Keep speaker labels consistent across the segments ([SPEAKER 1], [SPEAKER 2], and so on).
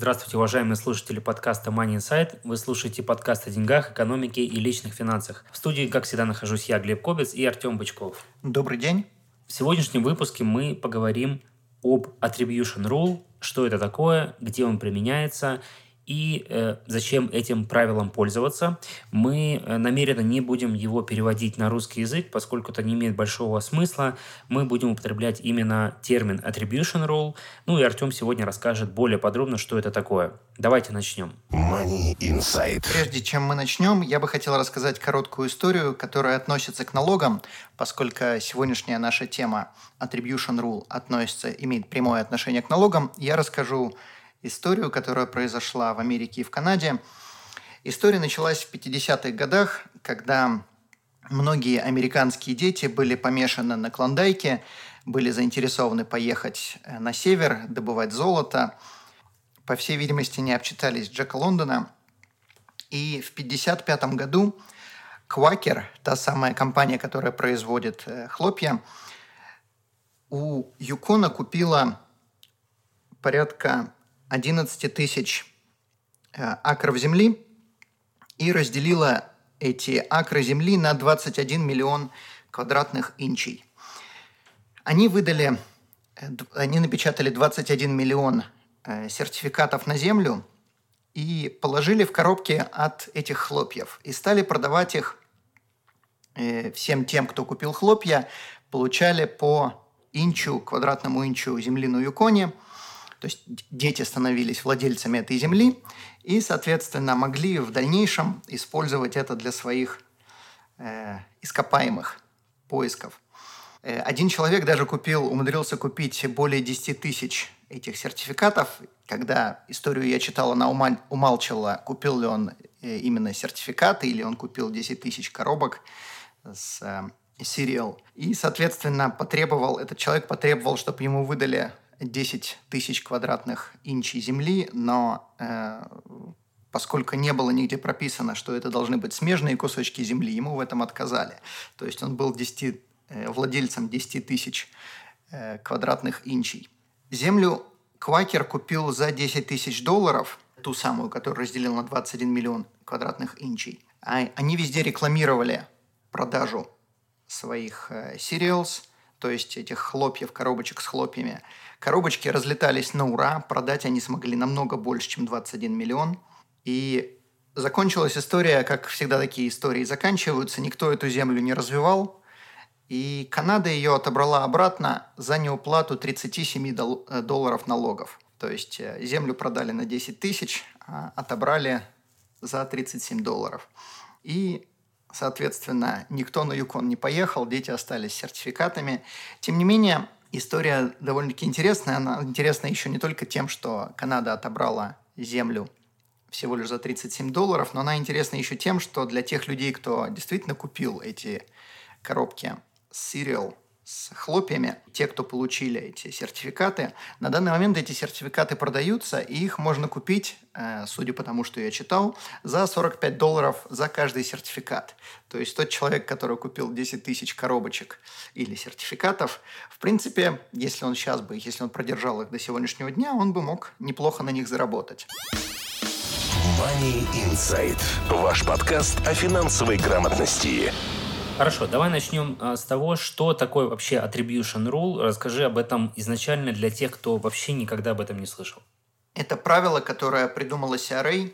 [SPEAKER 1] Здравствуйте, уважаемые слушатели подкаста Money Insight. Вы слушаете подкаст о деньгах, экономике и личных финансах. В студии, как всегда, нахожусь я, Глеб Кобец и Артем Бычков.
[SPEAKER 2] Добрый день.
[SPEAKER 1] В сегодняшнем выпуске мы поговорим об Attribution Rule, что это такое, где он применяется и э, зачем этим правилом пользоваться. Мы э, намеренно не будем его переводить на русский язык, поскольку это не имеет большого смысла. Мы будем употреблять именно термин attribution rule. Ну и Артем сегодня расскажет более подробно, что это такое. Давайте начнем.
[SPEAKER 3] Money Insight.
[SPEAKER 2] Прежде чем мы начнем, я бы хотел рассказать короткую историю, которая относится к налогам, поскольку сегодняшняя наша тема attribution rule относится, имеет прямое отношение к налогам. Я расскажу историю, которая произошла в Америке и в Канаде. История началась в 50-х годах, когда многие американские дети были помешаны на клондайке, были заинтересованы поехать э, на север, добывать золото. По всей видимости, не обчитались Джека Лондона. И в 1955 году Квакер, та самая компания, которая производит э, хлопья, у Юкона купила порядка 11 тысяч э, акров земли и разделила эти акры земли на 21 миллион квадратных инчей. Они выдали, э, они напечатали 21 миллион э, сертификатов на землю и положили в коробки от этих хлопьев и стали продавать их всем тем, кто купил хлопья, получали по инчу, квадратному инчу земли на Юконе – то есть дети становились владельцами этой земли и, соответственно, могли в дальнейшем использовать это для своих э, ископаемых поисков. Э, один человек даже купил, умудрился купить более 10 тысяч этих сертификатов. Когда историю я читал, она умалчивала, купил ли он э, именно сертификаты или он купил 10 тысяч коробок с э, Serial. И, соответственно, потребовал, этот человек потребовал, чтобы ему выдали 10 тысяч квадратных инчей земли, но э, поскольку не было нигде прописано, что это должны быть смежные кусочки земли, ему в этом отказали. То есть он был 10, э, владельцем 10 тысяч э, квадратных инчей. Землю Квакер купил за 10 тысяч долларов, ту самую, которую разделил на 21 миллион квадратных инчей. А они везде рекламировали продажу своих э, cereals, то есть этих хлопьев, коробочек с хлопьями – Коробочки разлетались на ура, продать они смогли намного больше, чем 21 миллион. И закончилась история, как всегда такие истории заканчиваются, никто эту землю не развивал, и Канада ее отобрала обратно за неуплату 37 э, долларов налогов. То есть э, землю продали на 10 тысяч, а отобрали за 37 долларов. И, соответственно, никто на Юкон не поехал, дети остались с сертификатами. Тем не менее, История довольно-таки интересная. Она интересна еще не только тем, что Канада отобрала землю всего лишь за 37 долларов, но она интересна еще тем, что для тех людей, кто действительно купил эти коробки Serial с хлопьями, те, кто получили эти сертификаты, на данный момент эти сертификаты продаются, и их можно купить, э, судя по тому, что я читал, за 45 долларов за каждый сертификат. То есть тот человек, который купил 10 тысяч коробочек или сертификатов, в принципе, если он сейчас бы, если он продержал их до сегодняшнего дня, он бы мог неплохо на них заработать.
[SPEAKER 3] Money Insight. Ваш подкаст о финансовой грамотности.
[SPEAKER 1] Хорошо, давай начнем а, с того, что такое вообще attribution rule. Расскажи об этом изначально для тех, кто вообще никогда об этом не слышал.
[SPEAKER 2] Это правило, которое придумала CRA,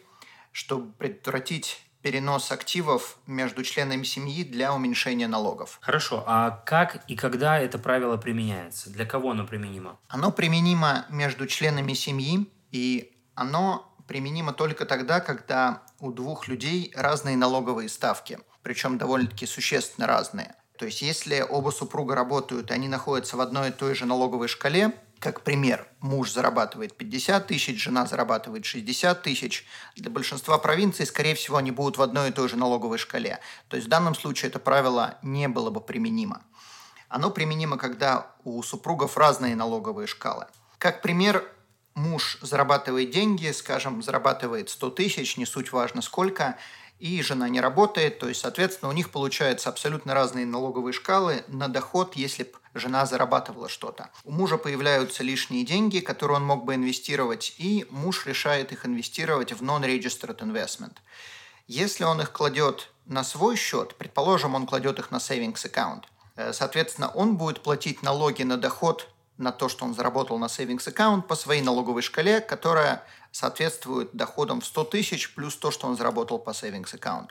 [SPEAKER 2] чтобы предотвратить перенос активов между членами семьи для уменьшения налогов.
[SPEAKER 1] Хорошо, а как и когда это правило применяется? Для кого оно применимо?
[SPEAKER 2] Оно применимо между членами семьи, и оно применимо только тогда, когда у двух людей разные налоговые ставки – причем довольно-таки существенно разные. То есть, если оба супруга работают, и они находятся в одной и той же налоговой шкале, как пример, муж зарабатывает 50 тысяч, жена зарабатывает 60 тысяч. Для большинства провинций, скорее всего, они будут в одной и той же налоговой шкале. То есть в данном случае это правило не было бы применимо. Оно применимо, когда у супругов разные налоговые шкалы. Как пример, муж зарабатывает деньги, скажем, зарабатывает 100 тысяч, не суть важно сколько, и жена не работает, то есть, соответственно, у них получаются абсолютно разные налоговые шкалы на доход, если бы жена зарабатывала что-то. У мужа появляются лишние деньги, которые он мог бы инвестировать, и муж решает их инвестировать в non-registered investment. Если он их кладет на свой счет, предположим, он кладет их на savings account, э, соответственно, он будет платить налоги на доход на то, что он заработал на savings account по своей налоговой шкале, которая соответствует доходам в 100 тысяч плюс то, что он заработал по savings account.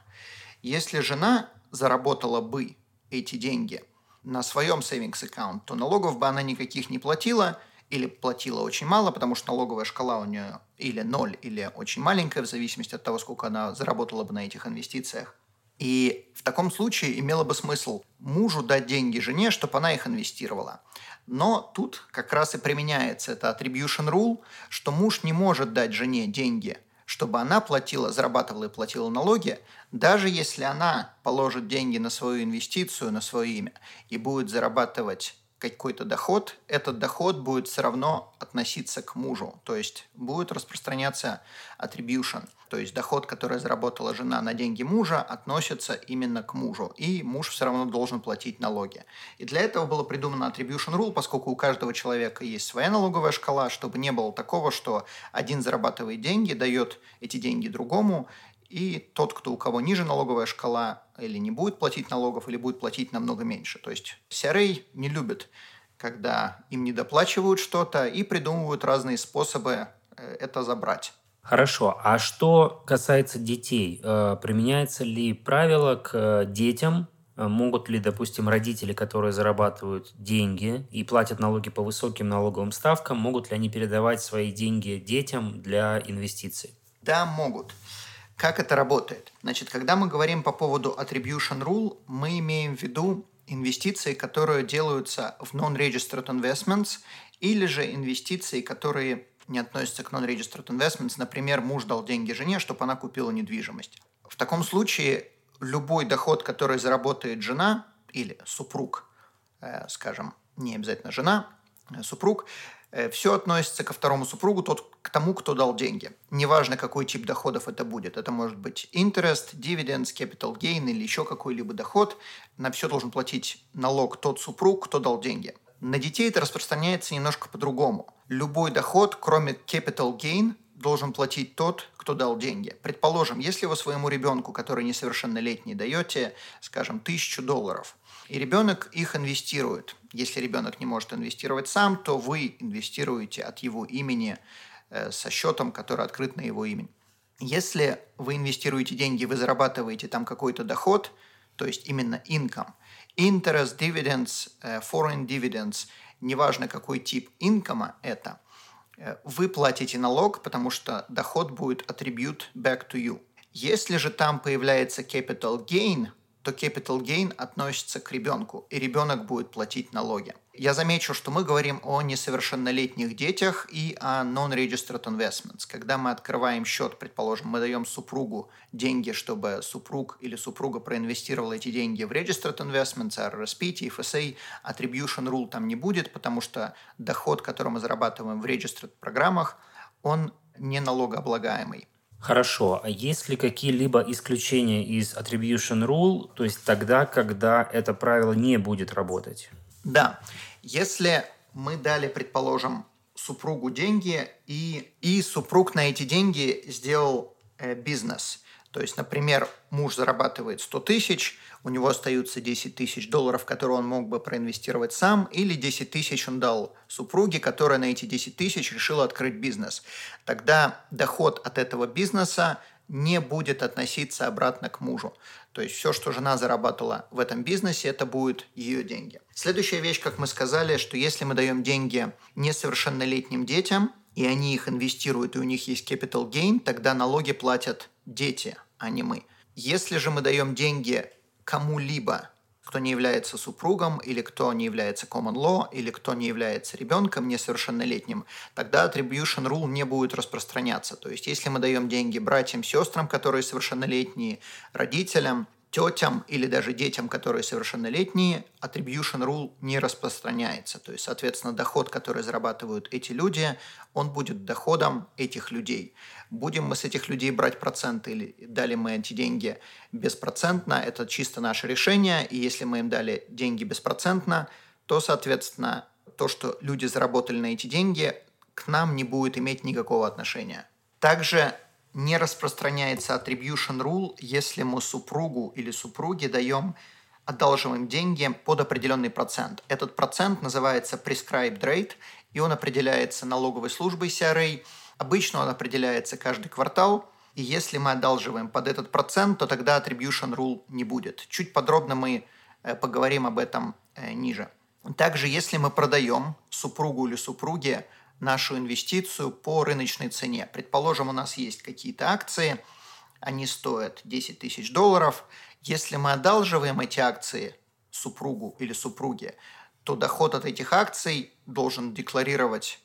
[SPEAKER 2] Если жена заработала бы эти деньги на своем savings account, то налогов бы она никаких не платила или платила очень мало, потому что налоговая шкала у нее или ноль, или очень маленькая, в зависимости от того, сколько она заработала бы на этих инвестициях. И в таком случае имело бы смысл мужу дать деньги жене, чтобы она их инвестировала. Но тут как раз и применяется это attribution rule, что муж не может дать жене деньги, чтобы она платила, зарабатывала и платила налоги, даже если она положит деньги на свою инвестицию, на свое имя, и будет зарабатывать какой-то доход, этот доход будет все равно относиться к мужу, то есть будет распространяться attribution, то есть доход, который заработала жена на деньги мужа, относится именно к мужу, и муж все равно должен платить налоги. И для этого было придумано attribution rule, поскольку у каждого человека есть своя налоговая шкала, чтобы не было такого, что один зарабатывает деньги, дает эти деньги другому, и тот, кто у кого ниже налоговая шкала, или не будет платить налогов, или будет платить намного меньше. То есть CRA не любит, когда им не доплачивают что-то и придумывают разные способы э, это забрать.
[SPEAKER 1] Хорошо. А что касается детей, э, применяется ли правило к э, детям? Могут ли, допустим, родители, которые зарабатывают деньги и платят налоги по высоким налоговым ставкам, могут ли они передавать свои деньги детям для инвестиций?
[SPEAKER 2] Да, могут. Как это работает? Значит, когда мы говорим по поводу attribution rule, мы имеем в виду инвестиции, которые делаются в non-registered investments, или же инвестиции, которые не относятся к non-registered investments. Например, муж дал деньги жене, чтобы она купила недвижимость. В таком случае любой доход, который заработает жена или супруг, э, скажем, не обязательно жена, э, супруг, все относится ко второму супругу, тот к тому, кто дал деньги. Неважно, какой тип доходов это будет. Это может быть interest, dividends, capital gain или еще какой-либо доход. На все должен платить налог тот супруг, кто дал деньги. На детей это распространяется немножко по-другому. Любой доход, кроме capital gain, должен платить тот, кто дал деньги. Предположим, если вы своему ребенку, который несовершеннолетний, даете, скажем, тысячу долларов – и ребенок их инвестирует. Если ребенок не может инвестировать сам, то вы инвестируете от его имени э, со счетом, который открыт на его имя. Если вы инвестируете деньги, вы зарабатываете там какой-то доход, то есть именно income, interest, dividends, э, foreign dividends, неважно какой тип инкома это, э, вы платите налог, потому что доход будет attribute back to you. Если же там появляется capital gain – то capital gain относится к ребенку, и ребенок будет платить налоги. Я замечу, что мы говорим о несовершеннолетних детях и о non-registered investments. Когда мы открываем счет, предположим, мы даем супругу деньги, чтобы супруг или супруга проинвестировала эти деньги в registered investments, RRSP, TFSA, attribution rule там не будет, потому что доход, который мы зарабатываем в registered программах, он не налогооблагаемый.
[SPEAKER 1] Хорошо. А есть ли какие-либо исключения из attribution rule, то есть тогда, когда это правило не будет работать?
[SPEAKER 2] Да. Если мы дали, предположим, супругу деньги, и, и супруг на эти деньги сделал э, бизнес. То есть, например, муж зарабатывает 100 тысяч, у него остаются 10 тысяч долларов, которые он мог бы проинвестировать сам, или 10 тысяч он дал супруге, которая на эти 10 тысяч решила открыть бизнес. Тогда доход от этого бизнеса не будет относиться обратно к мужу. То есть все, что жена зарабатывала в этом бизнесе, это будут ее деньги. Следующая вещь, как мы сказали, что если мы даем деньги несовершеннолетним детям, и они их инвестируют, и у них есть capital gain, тогда налоги платят дети, а не мы. Если же мы даем деньги кому-либо кто не является супругом, или кто не является common law, или кто не является ребенком несовершеннолетним, тогда attribution rule не будет распространяться. То есть, если мы даем деньги братьям, сестрам, которые совершеннолетние, родителям, тетям или даже детям, которые совершеннолетние, attribution rule не распространяется. То есть, соответственно, доход, который зарабатывают эти люди, он будет доходом этих людей. Будем мы с этих людей брать проценты или дали мы эти деньги беспроцентно, это чисто наше решение. И если мы им дали деньги беспроцентно, то, соответственно, то, что люди заработали на эти деньги, к нам не будет иметь никакого отношения. Также не распространяется attribution rule, если мы супругу или супруге даем одалживаем деньги под определенный процент. Этот процент называется prescribed rate, и он определяется налоговой службой CRA. Обычно он определяется каждый квартал, и если мы одалживаем под этот процент, то тогда attribution rule не будет. Чуть подробно мы э, поговорим об этом э, ниже. Также, если мы продаем супругу или супруге нашу инвестицию по рыночной цене. Предположим, у нас есть какие-то акции, они стоят 10 тысяч долларов. Если мы одалживаем эти акции супругу или супруге, то доход от этих акций должен декларировать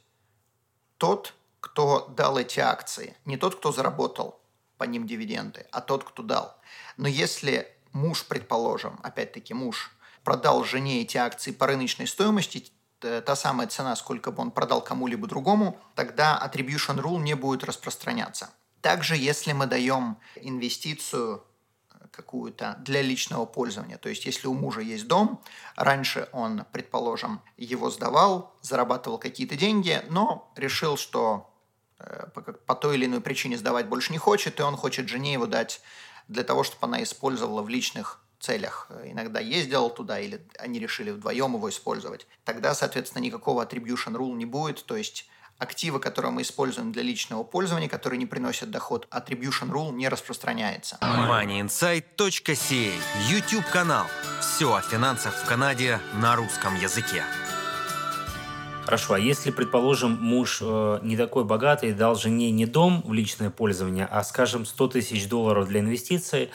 [SPEAKER 2] тот, кто дал эти акции. Не тот, кто заработал по ним дивиденды, а тот, кто дал. Но если муж, предположим, опять-таки муж, продал жене эти акции по рыночной стоимости, та самая цена, сколько бы он продал кому-либо другому, тогда attribution rule не будет распространяться. Также, если мы даем инвестицию э, какую-то для личного пользования. То есть, если у мужа есть дом, раньше он, предположим, его сдавал, зарабатывал какие-то деньги, но решил, что э, по той или иной причине сдавать больше не хочет, и он хочет жене его дать для того, чтобы она использовала в личных целях. Иногда ездил туда, или они решили вдвоем его использовать. Тогда, соответственно, никакого attribution rule не будет, то есть активы, которые мы используем для личного пользования, которые не приносят доход, attribution rule не распространяется.
[SPEAKER 4] moneyinsight.ca YouTube-канал. Все о финансах в Канаде на русском языке.
[SPEAKER 1] Хорошо, а если, предположим, муж э, не такой богатый, дал жене не дом в личное пользование, а, скажем, 100 тысяч долларов для инвестиций,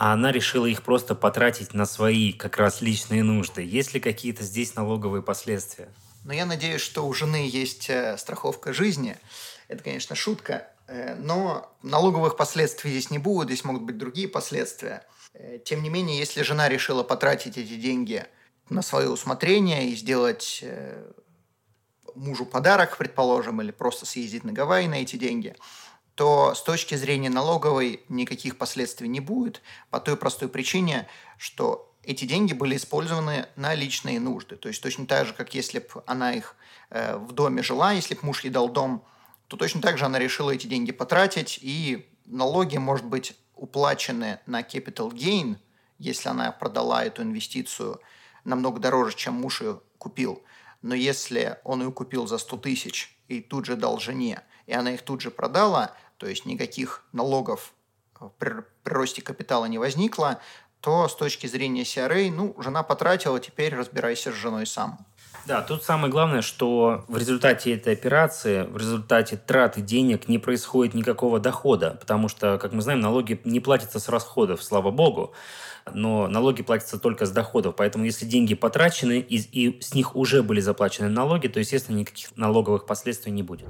[SPEAKER 1] а она решила их просто потратить на свои как раз личные нужды. Есть ли какие-то здесь налоговые последствия?
[SPEAKER 2] Но я надеюсь, что у жены есть э, страховка жизни. Это, конечно, шутка. Э, но налоговых последствий здесь не будет, здесь могут быть другие последствия. Э, тем не менее, если жена решила потратить эти деньги на свое усмотрение и сделать мужу подарок, предположим, или просто съездить на Гавайи на эти деньги – то с точки зрения налоговой никаких последствий не будет по той простой причине, что эти деньги были использованы на личные нужды. То есть точно так же, как если бы она их э, в доме жила, если бы муж ей дал дом, то точно так же она решила эти деньги потратить, и налоги, может быть, уплачены на capital gain, если она продала эту инвестицию намного дороже, чем муж ее купил. Но если он ее купил за 100 тысяч и тут же дал жене, и она их тут же продала, то есть никаких налогов при, при росте капитала не возникло, то с точки зрения CRA, ну, жена потратила, теперь разбирайся с женой сам.
[SPEAKER 1] Да, тут самое главное, что в результате этой операции, в результате траты денег не происходит никакого дохода, потому что, как мы знаем, налоги не платятся с расходов, слава богу, но налоги платятся только с доходов, поэтому если деньги потрачены и, и с них уже были заплачены налоги, то, естественно, никаких налоговых последствий не будет.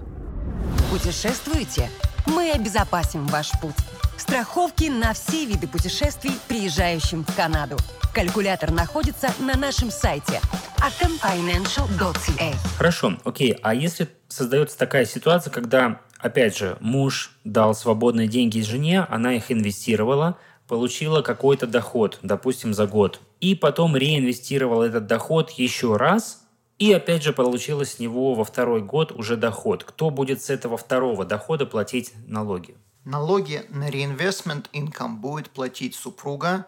[SPEAKER 5] Путешествуете? Мы обезопасим ваш путь. Страховки на все виды путешествий, приезжающим в Канаду. Калькулятор находится на нашем сайте atomfinancial.ca.
[SPEAKER 1] Хорошо, окей. А если создается такая ситуация, когда, опять же, муж дал свободные деньги жене, она их инвестировала, получила какой-то доход, допустим, за год, и потом реинвестировала этот доход еще раз – и опять же получилось с него во второй год уже доход. Кто будет с этого второго дохода платить налоги?
[SPEAKER 2] Налоги на reinvestment income будет платить супруга,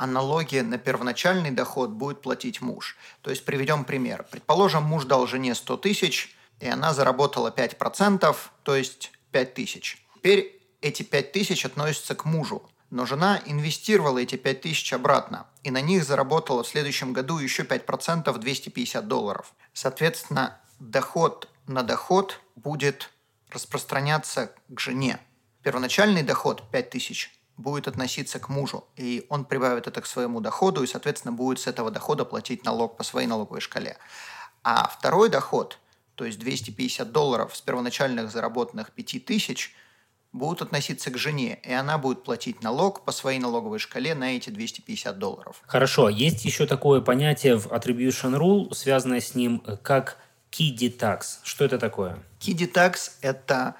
[SPEAKER 2] а налоги на первоначальный доход будет платить муж. То есть приведем пример. Предположим, муж дал жене 100 тысяч, и она заработала 5%, то есть 5 тысяч. Теперь эти 5 тысяч относятся к мужу но жена инвестировала эти 5000 обратно, и на них заработала в следующем году еще 5% 250 долларов. Соответственно, доход на доход будет распространяться к жене. Первоначальный доход 5000 будет относиться к мужу, и он прибавит это к своему доходу, и, соответственно, будет с этого дохода платить налог по своей налоговой шкале. А второй доход, то есть 250 долларов с первоначальных заработанных 5000, будут относиться к жене, и она будет платить налог по своей налоговой шкале на эти 250 долларов.
[SPEAKER 1] Хорошо, есть еще такое понятие в Attribution Rule, связанное с ним, как Kiddy Tax. Что это такое?
[SPEAKER 2] Kiddy Tax – это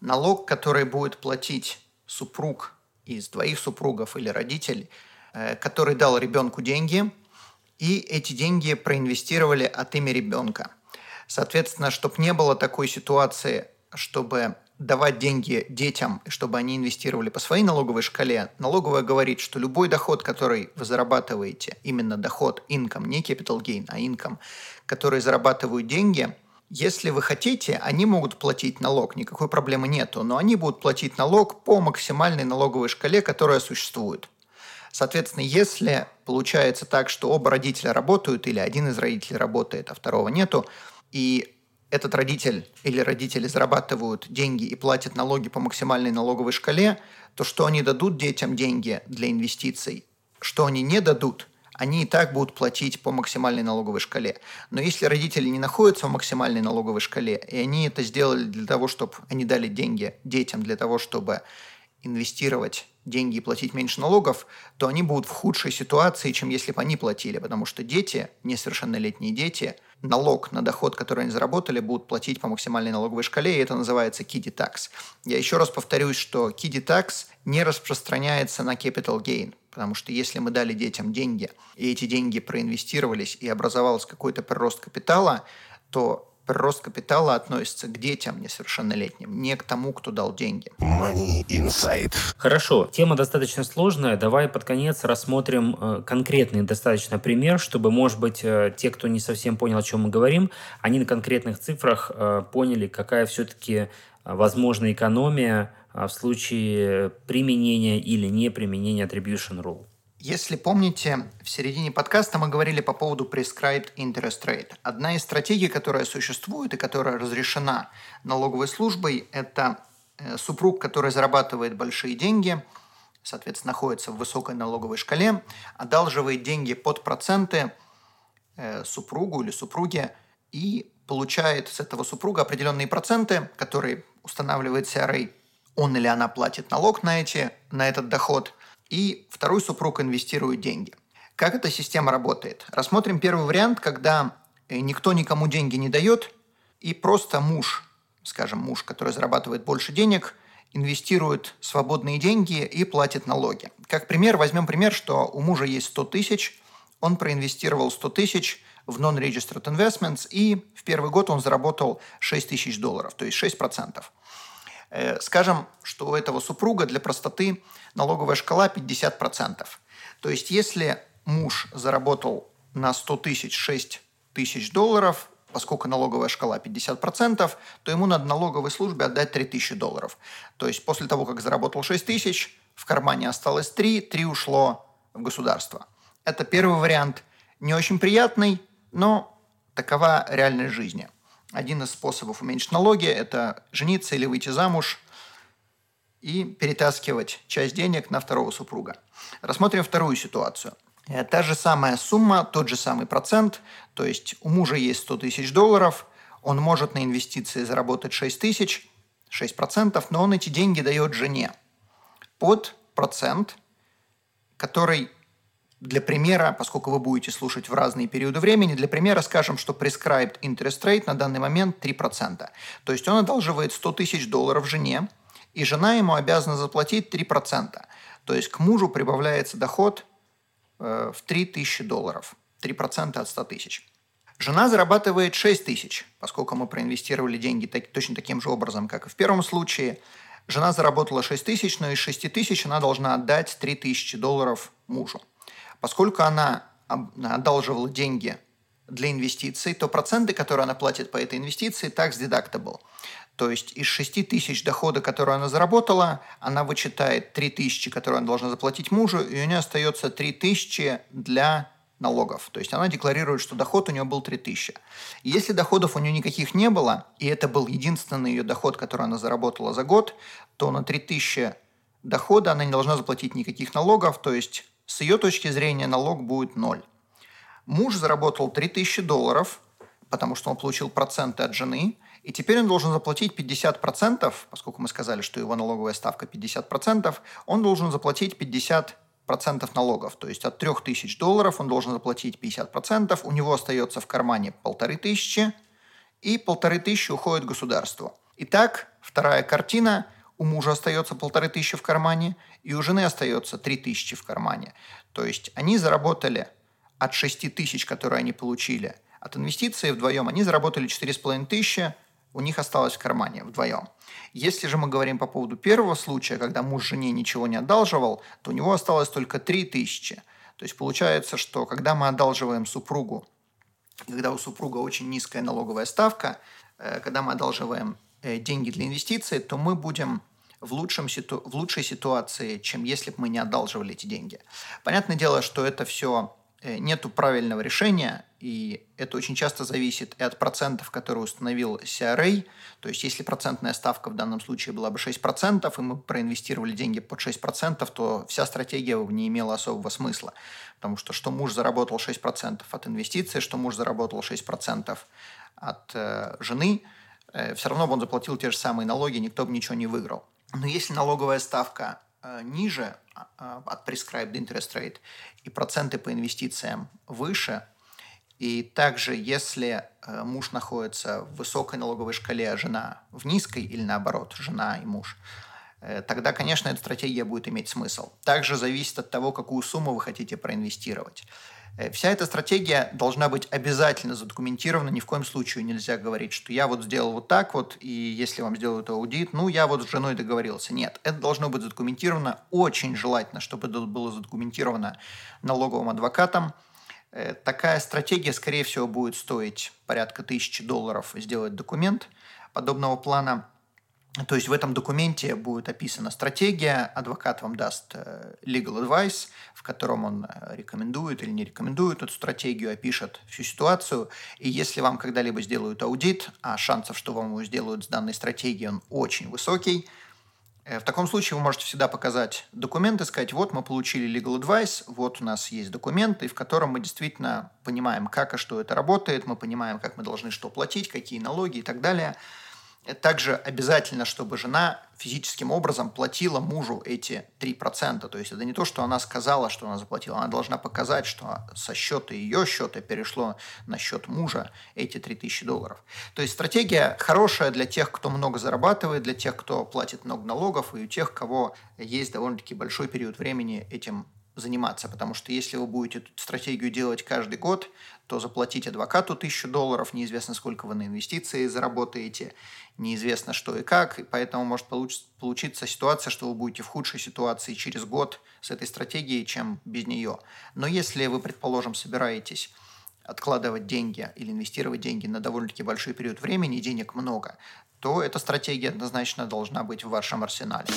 [SPEAKER 2] налог, который будет платить супруг из двоих супругов или родитель, э, который дал ребенку деньги, и эти деньги проинвестировали от имени ребенка. Соответственно, чтобы не было такой ситуации, чтобы давать деньги детям, чтобы они инвестировали по своей налоговой шкале, налоговая говорит, что любой доход, который вы зарабатываете, именно доход, income, не capital gain, а income, который зарабатывают деньги, если вы хотите, они могут платить налог, никакой проблемы нету, но они будут платить налог по максимальной налоговой шкале, которая существует. Соответственно, если получается так, что оба родителя работают или один из родителей работает, а второго нету, и этот родитель или родители зарабатывают деньги и платят налоги по максимальной налоговой шкале, то что они дадут детям деньги для инвестиций, что они не дадут, они и так будут платить по максимальной налоговой шкале. Но если родители не находятся в максимальной налоговой шкале, и они это сделали для того, чтобы они дали деньги детям для того, чтобы инвестировать деньги и платить меньше налогов, то они будут в худшей ситуации, чем если бы они платили, потому что дети, несовершеннолетние дети, налог на доход, который они заработали, будут платить по максимальной налоговой шкале, и это называется kiddy tax. Я еще раз повторюсь, что kiddy tax не распространяется на capital gain, потому что если мы дали детям деньги, и эти деньги проинвестировались, и образовался какой-то прирост капитала, то прирост капитала относится к детям несовершеннолетним, не к тому, кто дал деньги.
[SPEAKER 3] Money Inside.
[SPEAKER 1] Хорошо, тема достаточно сложная. Давай под конец рассмотрим э, конкретный достаточно пример, чтобы, может быть, э, те, кто не совсем понял, о чем мы говорим, они на конкретных цифрах э, поняли, какая все-таки э, возможна экономия в случае применения или не применения attribution rule.
[SPEAKER 2] Если помните, в середине подкаста мы говорили по поводу prescribed interest rate. Одна из стратегий, которая существует и которая разрешена налоговой службой, это э, супруг, который зарабатывает большие деньги, соответственно, находится в высокой налоговой шкале, одалживает деньги под проценты э, супругу или супруге и получает с этого супруга определенные проценты, которые устанавливает CRA. Он или она платит налог на, эти, на этот доход – и второй супруг инвестирует деньги. Как эта система работает? Рассмотрим первый вариант, когда э, никто никому деньги не дает, и просто муж, скажем, муж, который зарабатывает больше денег, инвестирует свободные деньги и платит налоги. Как пример, возьмем пример, что у мужа есть 100 тысяч, он проинвестировал 100 тысяч в non-registered investments, и в первый год он заработал 6 тысяч долларов, то есть 6%. Э, скажем, что у этого супруга для простоты налоговая шкала 50%. То есть если муж заработал на 100 тысяч 6 тысяч долларов, поскольку налоговая шкала 50%, то ему надо налоговой службе отдать 3 тысячи долларов. То есть после того, как заработал 6 тысяч, в кармане осталось 3, 3 ушло в государство. Это первый вариант, не очень приятный, но такова реальность жизни – один из способов уменьшить налоги – это жениться или выйти замуж и перетаскивать часть денег на второго супруга. Рассмотрим вторую ситуацию. Э, та же самая сумма, тот же самый процент, то есть у мужа есть 100 тысяч долларов, он может на инвестиции заработать 6 тысяч, 6%, но он эти деньги дает жене под процент, который для примера, поскольку вы будете слушать в разные периоды времени, для примера скажем, что prescribed interest rate на данный момент 3%. То есть он одалживает 100 тысяч долларов жене, и жена ему обязана заплатить 3%. То есть к мужу прибавляется доход э, в 3 тысячи долларов. 3% от 100 тысяч. Жена зарабатывает 6 тысяч, поскольку мы проинвестировали деньги так, точно таким же образом, как и в первом случае. Жена заработала 6 тысяч, но из 6 тысяч она должна отдать 3 тысячи долларов мужу. Поскольку она одалживала деньги для инвестиций, то проценты, которые она платит по этой инвестиции, tax deductible. То есть из 6 тысяч дохода, которые она заработала, она вычитает 3 тысячи, которые она должна заплатить мужу, и у нее остается 3 тысячи для налогов. То есть она декларирует, что доход у нее был 3 тысячи. Если доходов у нее никаких не было, и это был единственный ее доход, который она заработала за год, то на 3 тысячи дохода, она не должна заплатить никаких налогов, то есть с ее точки зрения налог будет ноль. Муж заработал 3000 долларов, потому что он получил проценты от жены, и теперь он должен заплатить 50%, поскольку мы сказали, что его налоговая ставка 50%, он должен заплатить 50% налогов. То есть от 3000 долларов он должен заплатить 50%, у него остается в кармане 1500, и 1500 уходит государству. Итак, вторая картина. У мужа остается 1500 в кармане, и у жены остается 3000 в кармане. То есть они заработали от 6 тысяч, которые они получили от инвестиций вдвоем, они заработали 4,5 тысячи, у них осталось в кармане вдвоем. Если же мы говорим по поводу первого случая, когда муж жене ничего не одалживал, то у него осталось только 3 тысячи. То есть получается, что когда мы одалживаем супругу, когда у супруга очень низкая налоговая ставка, э, когда мы одалживаем э, деньги для инвестиций, то мы будем в, лучшем ситу... в лучшей ситуации, чем если бы мы не одалживали эти деньги. Понятное дело, что это все нету правильного решения, и это очень часто зависит и от процентов, которые установил CRA. То есть, если процентная ставка в данном случае была бы 6%, и мы проинвестировали деньги под 6%, то вся стратегия не имела особого смысла. Потому что что муж заработал 6% от инвестиций, что муж заработал 6% от э, жены, э, все равно бы он заплатил те же самые налоги, никто бы ничего не выиграл. Но если налоговая ставка э, ниже э, от prescribed interest rate, и проценты по инвестициям выше. И также, если э, муж находится в высокой налоговой шкале, а жена в низкой, или наоборот, жена и муж, э, тогда, конечно, эта стратегия будет иметь смысл. Также зависит от того, какую сумму вы хотите проинвестировать. Э, вся эта стратегия должна быть обязательно задокументирована. Ни в коем случае нельзя говорить, что я вот сделал вот так вот, и если вам сделают аудит, ну, я вот с женой договорился. Нет, это должно быть задокументировано. Очень желательно, чтобы это было задокументировано налоговым адвокатом. Э, такая стратегия, скорее всего, будет стоить порядка тысячи долларов сделать документ подобного плана – то есть в этом документе будет описана стратегия, адвокат вам даст э, legal advice, в котором он э, рекомендует или не рекомендует эту стратегию, опишет всю ситуацию. И если вам когда-либо сделают аудит, а шансов, что вам его сделают с данной стратегией, он очень высокий, э, в таком случае вы можете всегда показать документы, сказать, вот мы получили legal advice, вот у нас есть документы, в котором мы действительно понимаем, как и что это работает, мы понимаем, как мы должны что платить, какие налоги и так далее – также обязательно, чтобы жена физическим образом платила мужу эти 3%. То есть это не то, что она сказала, что она заплатила. Она должна показать, что со счета ее счета перешло на счет мужа эти 3000 долларов. То есть стратегия хорошая для тех, кто много зарабатывает, для тех, кто платит много налогов, и у тех, кого есть довольно-таки большой период времени этим заниматься, потому что если вы будете эту стратегию делать каждый год, то заплатить адвокату тысячу долларов, неизвестно, сколько вы на инвестиции заработаете, неизвестно что и как, и поэтому может получиться ситуация, что вы будете в худшей ситуации через год с этой стратегией, чем без нее. Но если вы, предположим, собираетесь откладывать деньги или инвестировать деньги на довольно-таки большой период времени, денег много, то эта стратегия однозначно должна быть в вашем арсенале.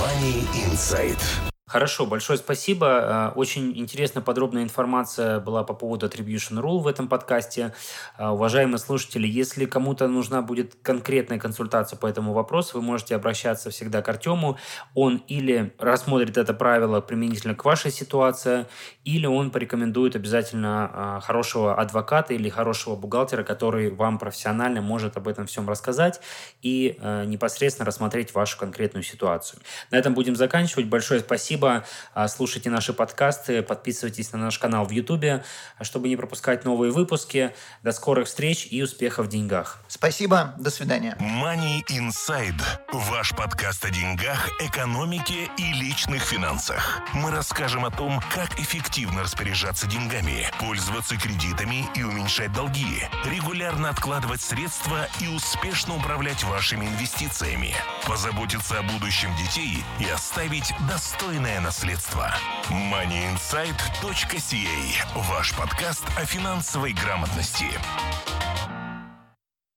[SPEAKER 3] Money Insight.
[SPEAKER 1] Хорошо, большое спасибо. Э, очень интересная подробная информация была по поводу Attribution Rule в этом подкасте. Э, уважаемые слушатели, если кому-то нужна будет конкретная консультация по этому вопросу, вы можете обращаться всегда к Артему. Он или рассмотрит это правило применительно к вашей ситуации, или он порекомендует обязательно э, хорошего адвоката или хорошего бухгалтера, который вам профессионально может об этом всем рассказать и непосредственно рассмотреть вашу конкретную ситуацию. На этом будем заканчивать. Большое спасибо спасибо. А, слушайте наши подкасты, подписывайтесь на наш канал в YouTube, чтобы не пропускать новые выпуски. До скорых встреч и успехов в деньгах.
[SPEAKER 2] Спасибо. До свидания.
[SPEAKER 3] Money Inside. Ваш подкаст о деньгах, экономике и личных финансах. Мы расскажем о том, как эффективно распоряжаться деньгами, пользоваться кредитами и уменьшать долги, регулярно откладывать средства и успешно управлять вашими инвестициями, позаботиться о будущем детей и оставить достойное семейное наследство. moneyinsight.ca Ваш подкаст о финансовой грамотности.